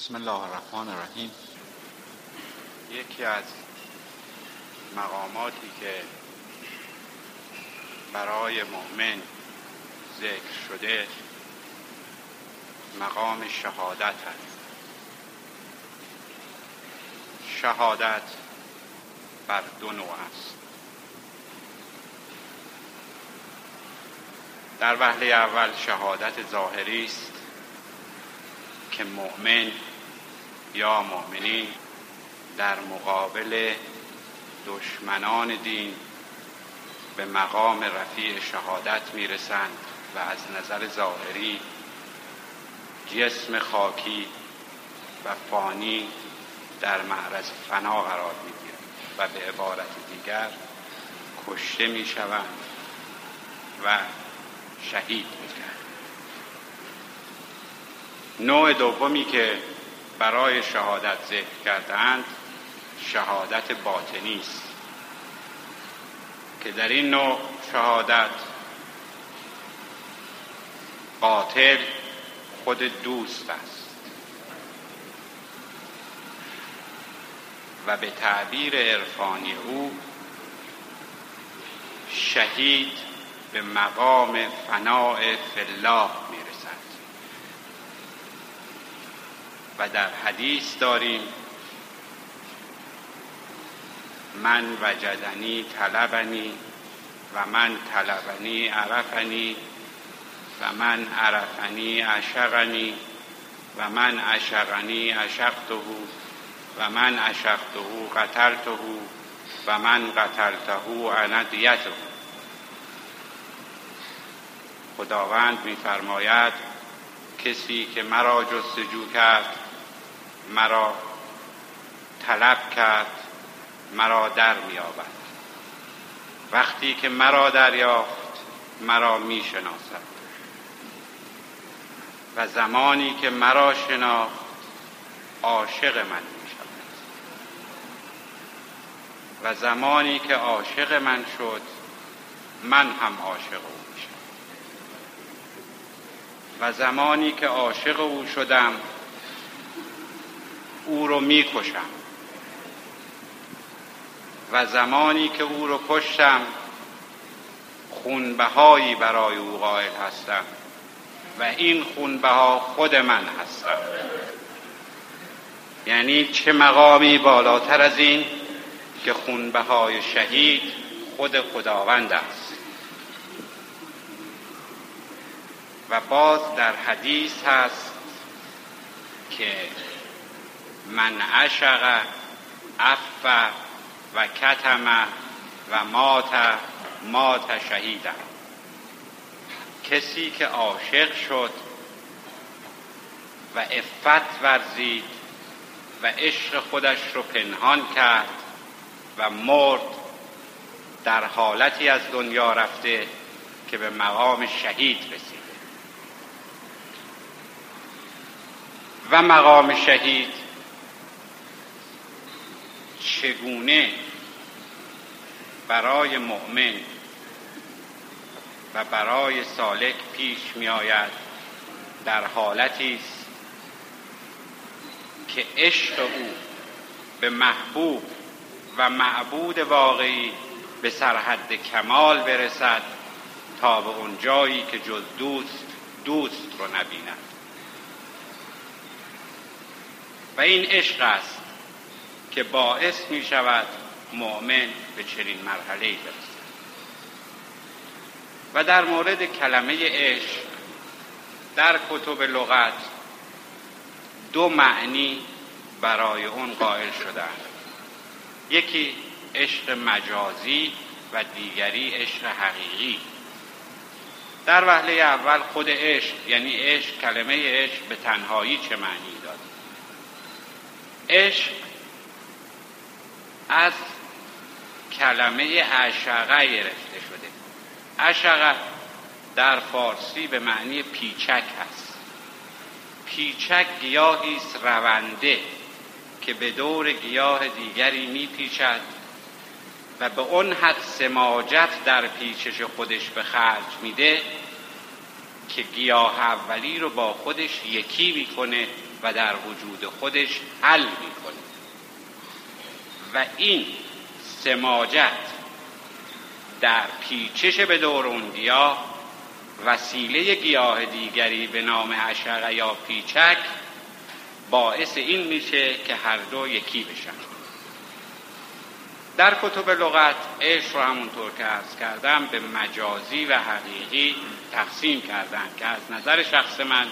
بسم الله الرحمن الرحیم. یکی از مقاماتی که برای مؤمن ذکر شده مقام شهادت است. شهادت بر دو نوع است. در وهله اول شهادت ظاهری است که مؤمن یا مؤمنین در مقابل دشمنان دین به مقام رفیع شهادت می‌رسند و از نظر ظاهری جسم خاکی و فانی در معرض فنا قرار می‌گیرند و به عبارت دیگر کشته می‌شوند و شهید می‌شوند. نوع دومی که برای شهادت ذکر کردند شهادت باطنی است. که در این نوع شهادت قاتل خود دوست است. و به تعبیر عرفانی او شهید به مقام فناع فلاح و در حدیث داریم من وجدنی طلبنی و من طلبنی عرفنی و من عرفنی عشقنی و من عشقنی عشقته و من عشقته قتلته و من قتلته انا دیته خداوند میفرماید کسی که مرا جستجو کرد مرا طلب کرد مرا در میابد وقتی که مرا دریافت مرا می‌شناسد. و زمانی که مرا شناخت عاشق من می‌شود. و زمانی که عاشق من شد من هم عاشق او میشم. و زمانی که عاشق او شدم او رو می‌کشم. و زمانی که او رو کشتم خونبهایی برای او قائل هستم. و این خونبها خود من هستم. یعنی چه مقامی بالاتر از این که خونبهای شهید خود خداوند است. و باز در حدیث هست که من عشق عف و کتم و مات مات شهیدم کسی که عاشق شد و افت ورزید و عشق خودش رو پنهان کرد و مرد در حالتی از دنیا رفته که به مقام شهید رسیده. و مقام شهید چگونه برای مؤمن و برای سالک پیش می آید در حالتی است که عشق او به محبوب و معبود واقعی به سرحد کمال برسد تا به اون جایی که جز دوست دوست رو نبیند. و این عشق است که باعث می شود مؤمن به چنین مرحله برسد. و در مورد کلمه عشق در کتب لغت دو معنی برای اون قائل شدن یکی عشق مجازی و دیگری عشق حقیقی. در وهله اول خود عشق یعنی عشق کلمه عشق به تنهایی چه معنی داد؟ عشق از کلمه عشقه گرفته شده. عشقه در فارسی به معنی پیچک هست. پیچک گیاهی است رونده که به دور گیاه دیگری میپیچد و به اون حد سماجت در پیچش خودش به خرج میده که گیاه اولی رو با خودش یکی می‌کنه و در وجود خودش حل می‌کنه. و این سماجت در پیچش به دور اون گیاه وسیله گیاه دیگری به نام عشقه یا پیچک باعث این میشه که هر دو یکی بشن. در کتب لغت عشق رو همونطور که ارز کردم به مجازی و حقیقی تقسیم کردن که از نظر شخص من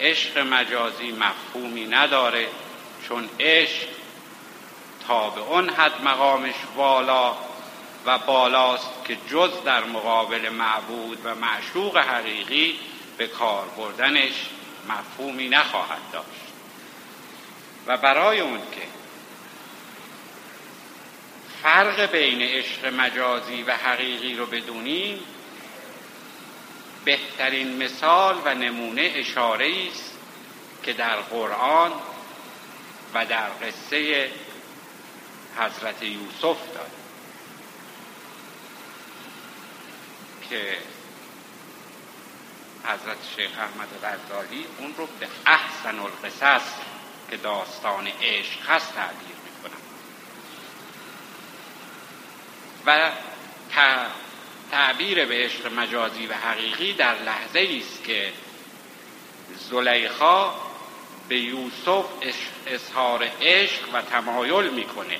عشق مجازی مفهومی نداره چون عشق تا به اون حد مقامش والا و بالاست که جز در مقابل معبود و معشوق حقیقی به کار بردنش مفهومی نخواهد داشت. و برای اون که فرق بین عشق مجازی و حقیقی رو بدونیم بهترین مثال و نمونه اشاره است که در قرآن و در قصه حضرت یوسف داریم که حضرت شیخ احمد غزالی اون رو به احسن القصص که داستان عشق هست تعبیر می‌کنم. و تعبیر به عشق مجازی و حقیقی در لحظه است که زلیخا به یوسف اظهار عشق و تمایل می‌کنه.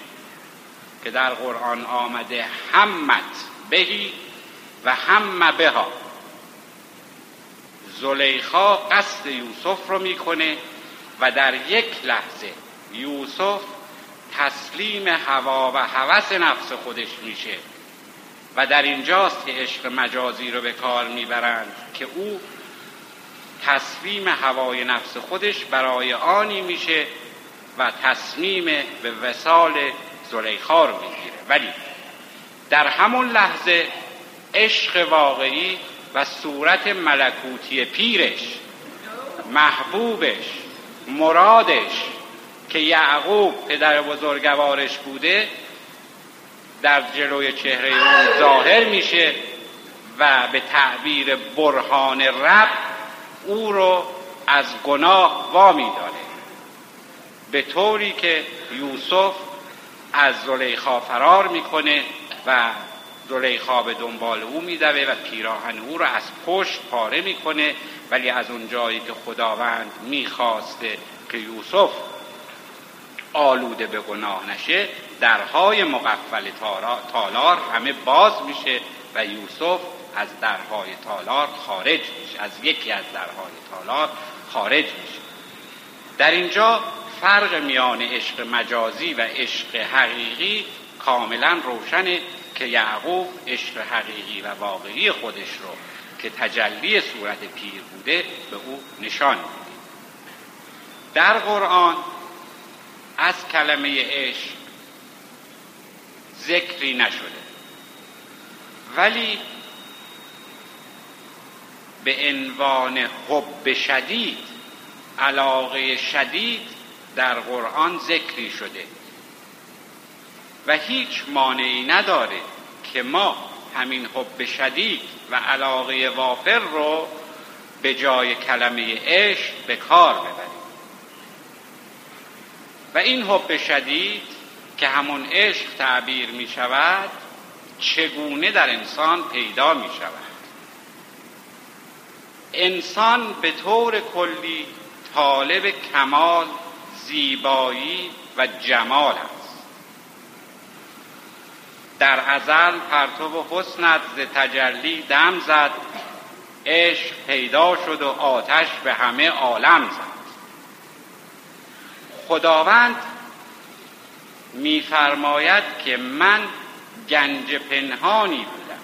که در قرآن آمده همت بهی و هم بها. زلیخا قصد یوسف رو می‌کنه و در یک لحظه یوسف تسلیم هوا و هوس نفس خودش میشه. و در اینجاست که عشق مجازی رو به کار می‌برند که او تسلیم هوای نفس خودش برای آنی میشه و تصمیم به وسال زلیخا رو می‌گیره. ولی در همون لحظه عشق واقعی و صورت ملکوتی پیرش محبوبش مرادش که یعقوب پدر بزرگوارش بوده در جلوی چهره او ظاهر میشه و به تعبیر برهان رب او رو از گناه وامی داره به طوری که یوسف از زلیخا فرار می‌کنه و زلیخا به دنبال او میدوه و پیراهن او را از پشت پاره می‌کنه ولی از اون جایی که خداوند می‌خواسته که یوسف آلوده به گناه نشه درهای مقفل تالار همه باز میشه و یوسف از درهای تالار خارج میشه از یکی از درهای تالار خارج میشه. در اینجا فرق میان عشق مجازی و عشق حقیقی کاملا روشنه که یعقوب عشق حقیقی و واقعی خودش رو که تجلی صورت پیر بوده به او نشان میده. در قرآن از کلمه عشق ذکری نشده. ولی به عنوان حب شدید علاقه شدید در قرآن ذکری شده. و هیچ مانعی نداره که ما همین حب شدید و علاقه وافر رو به جای کلمه عشق به کار ببریم. و این حب شدید که همون عشق تعبیر می شود چگونه در انسان پیدا می شود؟ انسان به طور کلی طالب کمال زیبایی و جمال است. در ازل پرتو حسنت ز تجلی دم زد عشق پیدا شد و آتش به همه عالم زد. خداوند میفرماید که من گنج پنهانی بودم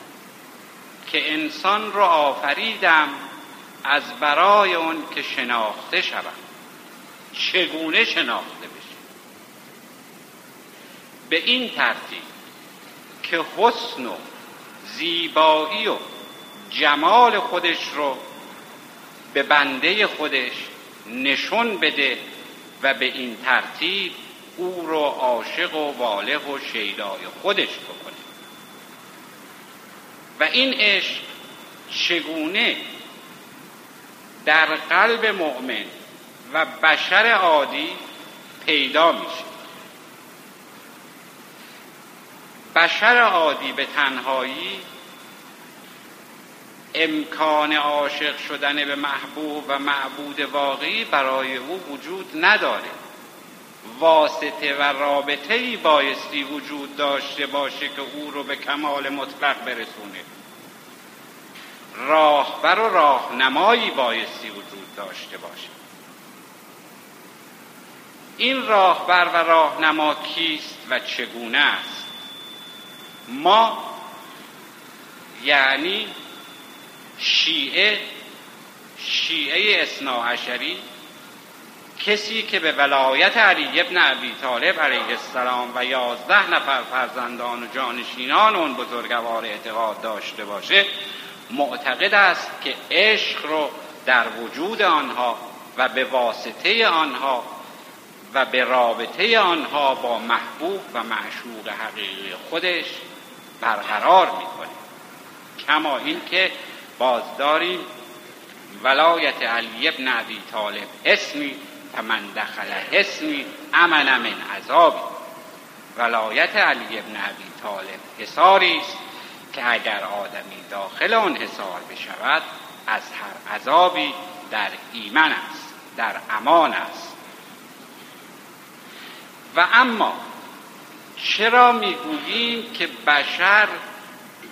که انسان را آفریدم از برای اون که شناخته شود چگونه شناخته بشه؟ به این ترتیب که حسن و زیبایی و جمال خودش رو به بنده خودش نشون بده و به این ترتیب او رو عاشق و واله و شیدای خودش بکنه. و این عشق چگونه در قلب مؤمن و بشر عادی پیدا میشه. بشر عادی به تنهایی امکان عاشق شدن به محبوب و معبود واقعی برای او وجود نداره. واسطه و رابطه ای بایستی وجود داشته باشه که او رو به کمال مطلق برسونه. راهبر و راهنمایی بایستی وجود داشته باشه. این راهبر و راهنما کیست و چگونه است؟ ما یعنی شیعه شیعه اصناعشری کسی که به ولایت علی ابن ابی طالب علیه السلام و یازده نفر فرزندان و جانشینان اون بزرگوار اعتقاد داشته باشه معتقد است که عشق رو در وجود آنها و به واسطه آنها و به رابطه آنها با محبوب و معشوق حقیقی خودش برقرار می‌کنه کما اینکه باز داریم ولایت علی ابن ابی طالب اسمی فمن دخل حسنی امن من عذابی. ولایت علی ابن ابی طالب حساری است که اگر آدمی داخل آن حسار بشود از هر عذابی در ایمن است در امان است. و اما چرا می‌گوییم که بشر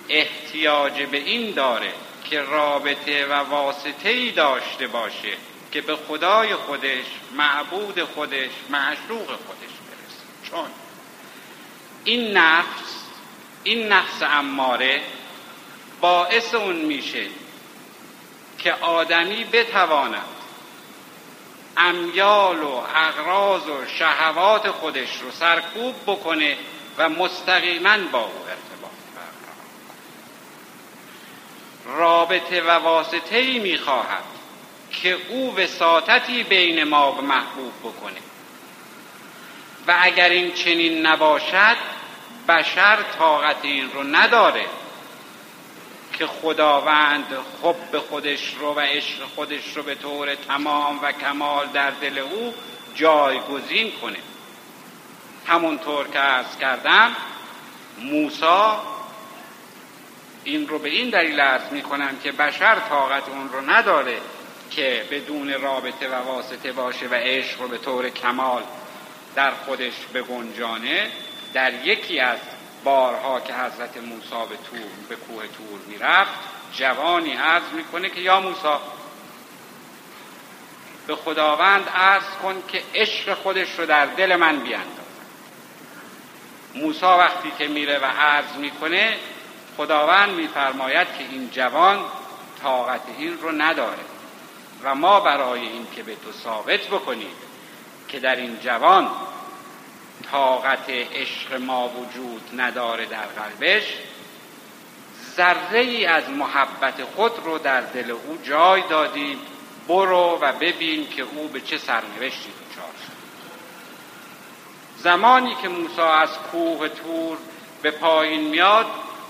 احتیاج به این داره که رابطه و واسطه ای داشته باشه که به خدای خودش معبود خودش معشوق خودش برسه. چون این نفس این نفس اماره باعث اون میشه که آدمی بتواند امیال و اغراض و شهوات خودش رو سرکوب بکنه و مستقیما با او ارتباط برقرار. رابطه و واسطه ای می‌خواهد که او وساطتی بین ما و محبوب بکنه. و اگر این چنین نباشد بشر طاقت این رو نداره. که خداوند حب خودش رو و عشق خودش رو به طور تمام و کمال در دل او جایگزین کنه. همونطور که ارز کردم موسا این رو به این دلیل ارز می کنم که بشر طاقت اون رو نداره که بدون رابطه و واسطه باشه و عشق رو به طور کمال در خودش بگنجانه. در یکی از بارها که حضرت موسی به تور به کوه تور می‌رفت جوانی عرض می‌کنه که یا موسی به خداوند عرض کن که عشق خودش رو در دل من بیاندازد. موسی وقتی که میره و عرض می‌کنه خداوند میفرماید که این جوان طاقت این رو نداره و ما برای این که به تو ثابت بکنیم که در این جوان طاقت عشق ما وجود نداره در قلبش ذره ای از محبت خود رو در دل او جای دادیم برو و ببین که او به چه سرنوشتی دچار شد. زمانی که موسی از کوه تور به پایین میاد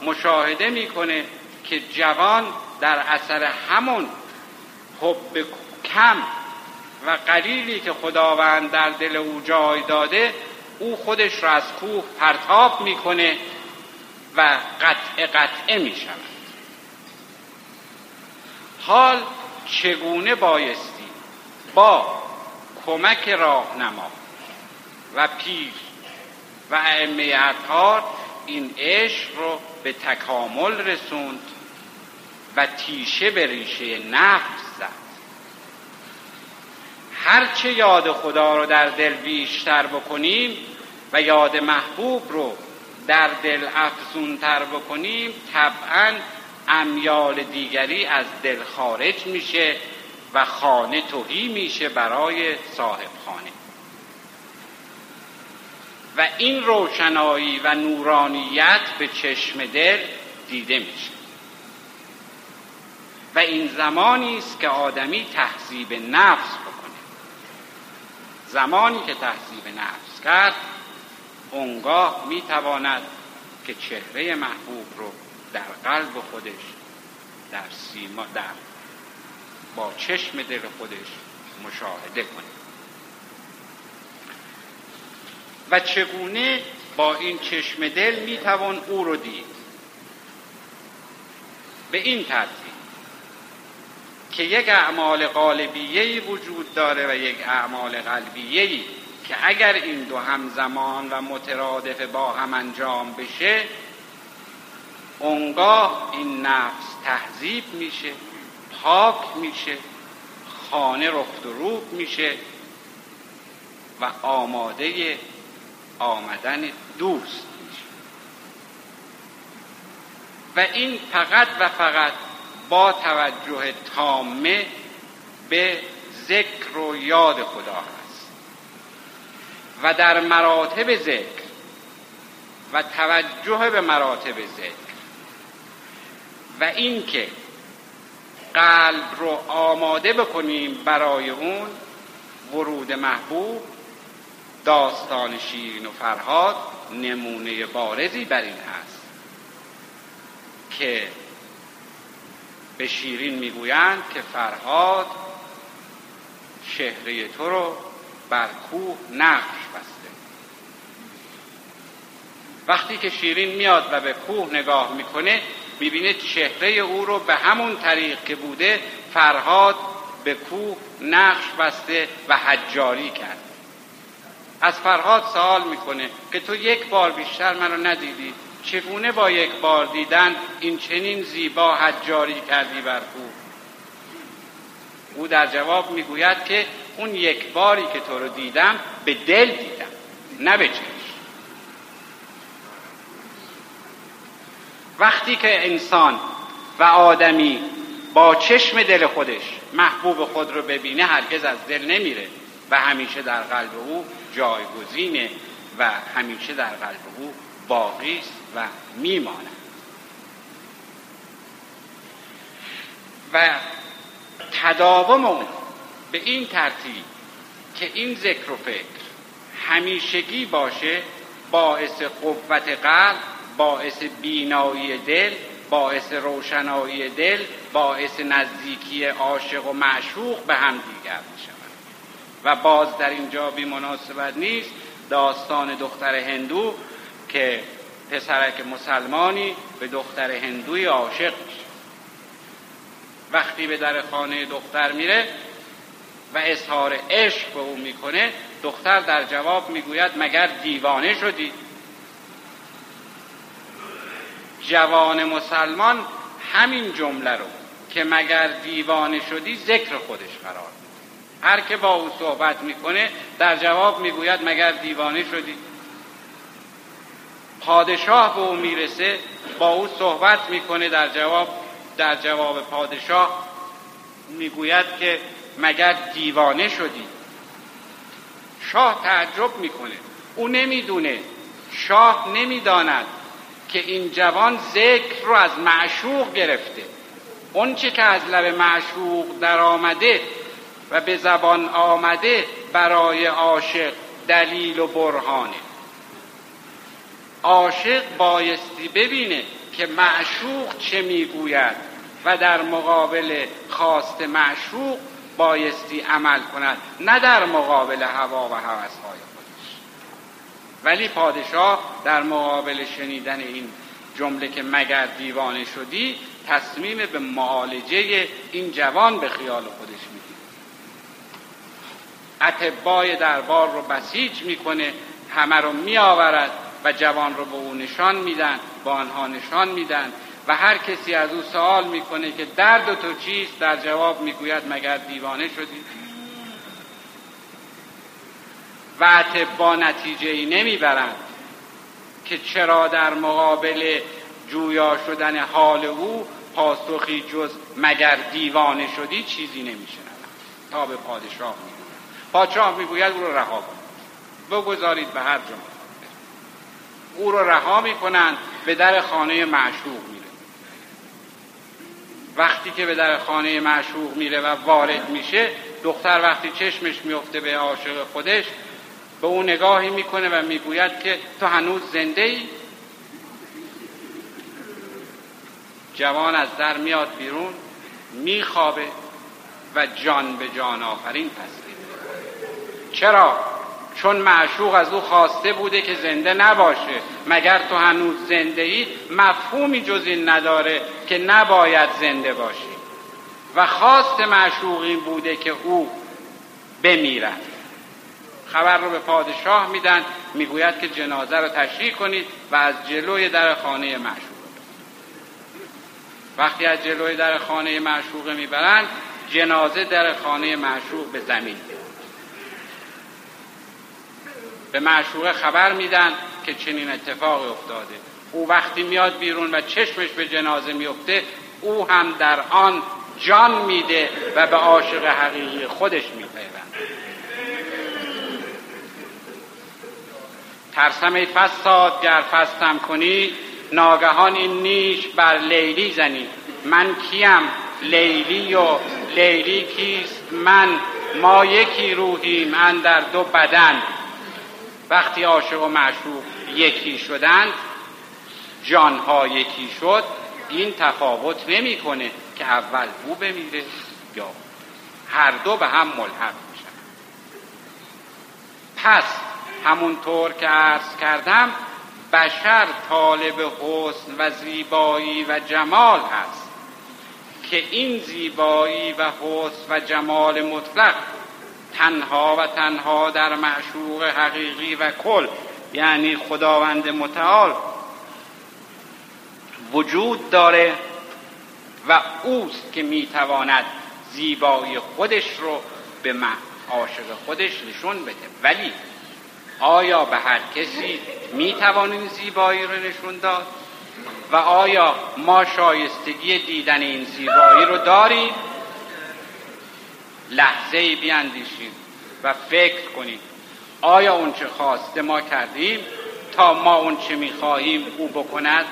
مشاهده می‌کنه که جوان در اثر همون حب کم و قلیلی که خداوند در دل او جای داده او خودش را از کوه پرتاب می‌کنه و قطع قطعه می شود حال چگونه بایستی با کمک راهنما و پیر و ائمه اطهار این عشق رو به تکامل رسوند و تیشه به ریشه نفس زد. هرچه یاد خدا رو در دل بیشتر بکنیم و یاد محبوب رو در دل افزونتر بکنیم طبعا امیال دیگری از دل خارج میشه و خانه توهی میشه برای صاحب خانه. و این روشنایی و نورانیت به چشم دل دیده میشه. و این زمانی است که آدمی تحذیب نفس بکنه. زمانی که تحذیب نفس کرد اونگاه می‌تواند که چهره محبوب رو در قلب خودش در سیما در با چشم دل خودش مشاهده کنیم و چگونه با این چشم دل می‌توان او رو دید؟ به این ترتیب که یک اعمال قالبیهی وجود داره و یک اعمال قلبیهی که اگر این دو همزمان و مترادف با هم انجام بشه اونگاه این نفس تهذیب میشه پاک میشه خانه رفت و روب میشه و آماده آمدن دوست میشه. و این فقط و فقط با توجه تامه به ذکر و یاد خدا هست. و در مراتب ذکر و توجه به مراتب ذکر. و اینکه قلب رو آماده بکنیم برای اون ورود محبوب داستان شیرین و فرهاد نمونه بارزی بر این هست که به شیرین می‌گویند که فرهاد شهره تو رو بر کوه نقش بسته وقتی که شیرین میاد و به کوه نگاه می‌کنه می‌بینه چهره او رو به همون طریق که بوده فرهاد به کوه نقش بسته و حجاری کرد. از فرهاد سوال می‌کنه که تو یک بار بیشتر منو ندیدی چگونه با یک بار دیدن این چنین زیبا حجاری کردی بر کوه؟ او در جواب می‌گوید که اون یک باری که تو رو دیدم به دل دیدم نه به چشم وقتی که انسان و آدمی با چشم دل خودش محبوب خود رو ببینه هرگز از دل نمیره و همیشه در قلب او جایگزینه و همیشه در قلب او باقی است و میماند. و تداوم اون به این ترتیب که این ذکر و فکر همیشگی باشه باعث قوت قلب باعث بینایی دل باعث روشنایی دل باعث نزدیکی عاشق و معشوق به هم دیگر می شود و باز در اینجا بی مناسبت نیست داستان دختر هندو که پسرک مسلمانی به دختر هندوی عاشق میشه. وقتی به در خانه دختر میره و اظهار عشق به او می‌کنه دختر در جواب می‌گوید مگر دیوانه شدی؟ جوان مسلمان همین جمله رو که مگر دیوانه شدی ذکر خودش قرار هر که با او صحبت می‌کنه در جواب می‌گوید مگر دیوانه شدی. پادشاه به او می‌رسه با او صحبت می‌کنه در جواب در جواب پادشاه می‌گوید که مگر دیوانه شدی. شاه تعجب می‌کنه. او نمی‌دونه. شاه نمی‌داند. که این جوان ذکر رو از معشوق گرفته. اون چه که از لب معشوق در آمده و به زبان آمده برای عاشق دلیل و برهانه. عاشق بایستی ببینه که معشوق چه می‌گوید و در مقابل خواست معشوق بایستی عمل کند نه در مقابل هوا و هوسهای. ولی پادشاه در مقابل شنیدن این جمله که مگر دیوانه شدی تصمیم به معالجه این جوان به خیال خودش می‌گیره. اتبای دربار رو بسیج می‌کنه همه رو میآورد و جوان رو به او نشان میدن با آنها نشان میدن و هر کسی از او سوال می‌کنه که درد تو چیست؟ در جواب می‌گوید مگر دیوانه شدی؟ و با نتیجه ای نمی‌برند که چرا در مقابل جویا شدن حال او پاسخی جز مگر دیوانه شدی چیزی نمیشنوند. تا به پادشاه می‌گوید. پادشاه می‌گوید او رو رها کنید. بگذارید به هر جمعه او رو رها می‌کنند به در خانه معشوق میره. وقتی که به در خانه معشوق میره و وارد میشه دختر وقتی چشمش میفته به عاشق خودش به او نگاهی می‌کنه و می‌گوید که تو هنوز زنده ای جوان از در میاد بیرون میخوابه و جان به جان آفرین تسلیم چرا؟ چون معشوق از او خواسته بوده که زنده نباشه. مگر تو هنوز زنده ای مفهومی جز این نداره که نباید زنده باشی. و خواست معشوق بوده که او بمیرد. خبر رو به پادشاه میدن می‌گوید که جنازه رو تشریح کنید و از جلوی در خانه معشوق. وقتی از جلوی در خانه معشوقه می‌برند جنازه در خانه معشوق به زمین به معشوقه خبر میدن که چنین اتفاقی افتاده. او وقتی میاد بیرون و چشمش به جنازه میفته او هم در آن جان میده و به عاشق حقیقی خودش میپیوند. ترسم ای فساد گر فستم کنی ناگهان این نیش بر لیلی زنی. من کیم؟ لیلی و لیلی کیست من؟ ما یکی روحیم در دو بدن. وقتی عاشق و معشوق یکی شدند جانها یکی شد این تفاوت نمی‌کنه که اول او بمیره یا هر دو به هم ملحق میشن. پس همونطور که عرض کردم بشر طالب حسن و زیبایی و جمال هست که این زیبایی و حسن و جمال مطلق تنها و تنها در معشوق حقیقی و کل یعنی خداوند متعال وجود داره و اوست که می‌تواند زیبایی خودش رو به عاشق خودش نشون بده. ولی آیا به هر کسی می‌توانیم زیبایی رو نشون داد؟ و آیا ما شایستگی دیدن این زیبایی رو داریم؟ لحظه ای بیاندیشیم و فکر کنیم آیا اون چه خواسته ما کردیم تا ما اون چه می‌خواهیم او بکند؟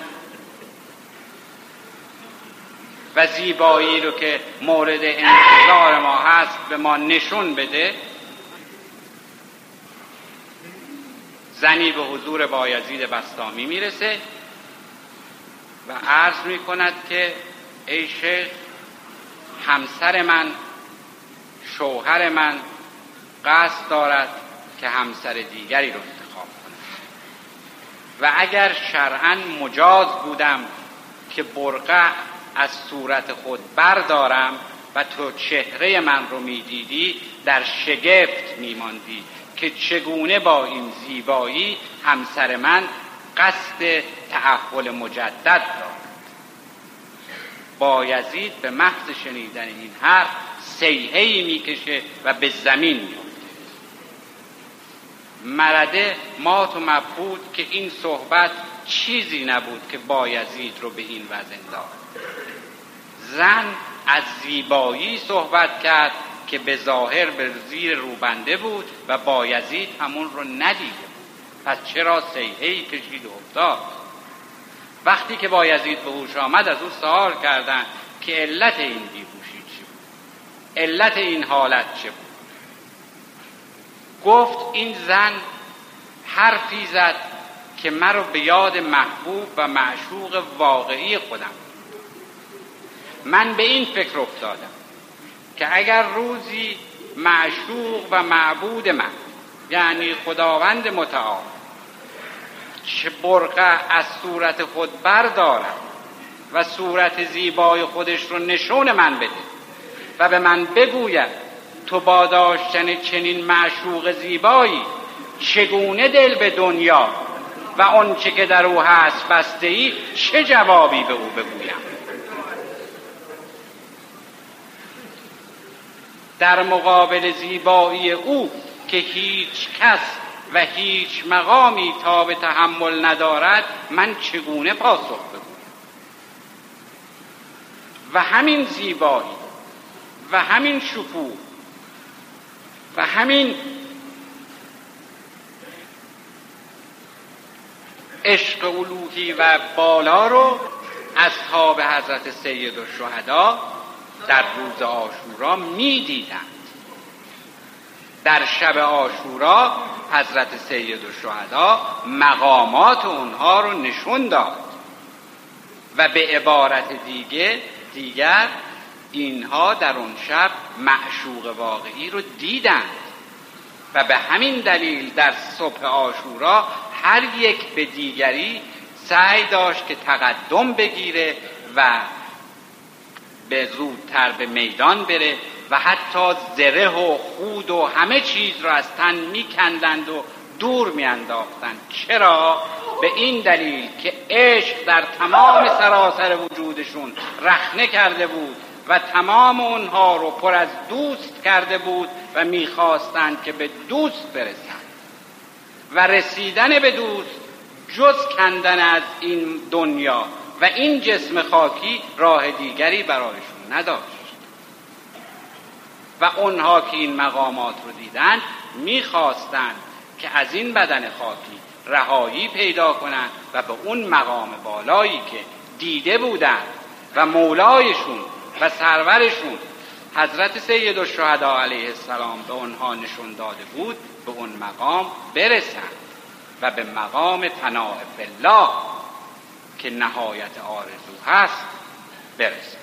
و زیبایی رو که مورد انتظار ما هست به ما نشون بده؟ زنی به حضور بایزید بستامی می‌رسه و عرض می کند که ای شیخ همسر من شوهر من قصد دارد که همسر دیگری رو انتخاب کند و اگر شرعا مجاز بودم که برقع از صورت خود بردارم و تو چهره من رو می‌دیدی در شگفت میماندی. که چگونه با این زیبایی همسر من قصد تحول مجدد دارد بایزید به محض شنیدن این حرف سیهی می‌کشه و به زمین میفته مرده مات و مبهود که این صحبت چیزی نبود که بایزید رو به این وزن داد زن از زیبایی صحبت کرد که به ظاهر به زیر روبنده بود و بایزید همون رو ندیده پس چرا سیهی کشید و افتاد؟ وقتی که بایزید به هوش آمد از او سوال کردند که علت این بیهوشی چی بود؟ علت این حالت چه بود؟ گفت این زن حرفی زد که مرا به یاد محبوب و معشوق واقعی خودم. من به این فکر افتادم. که اگر روزی معشوق و معبود من یعنی خداوند متعال چه برقه از صورت خود بردارد و صورت زیبای خودش رو نشون من بده و به من بگوید تو با داشتن چنین معشوق زیبایی چگونه دل به دنیا و آنچه که در او هست بسته ای چه جوابی به او بگویم؟ در مقابل زیبایی او که هیچ کس و هیچ مقامی تا به تحمل ندارد من چگونه پاسخ بگویم و همین زیبایی و همین شکوه و همین عشق الوهی و بالا رو اصحاب حضرت سید و شهدا در روز آشورا می‌دیدند. در شب آشورا حضرت سید و مقامات اونها رو نشون داد. و به عبارت دیگه دیگر اینها در اون شب معشوق واقعی رو دیدند. و به همین دلیل در صبح آشورا هر یک به دیگری سعی داشت که تقدم بگیره و به زودتر به میدان بره و حتی زره و خود و همه چیز را از تن میکندند و دور میانداختند. چرا؟ به این دلیل که عشق در تمام سراسر وجودشون رخنه کرده بود و تمام اونها رو پر از دوست کرده بود و می‌خواستند که به دوست برسند. و رسیدن به دوست جز کندن از این دنیا. و این جسم خاکی راه دیگری برایشون نداشت. و اونها که این مقامات رو دیدند می‌خواستند که از این بدن خاکی رهایی پیدا کنند و به اون مقام بالایی که دیده بودند و مولایشون و سرورشون حضرت سید الشهدا علیه السلام به اونها نشون داده بود به اون مقام برسند و به مقام پناه بالله که نهایت آرزو هست برسند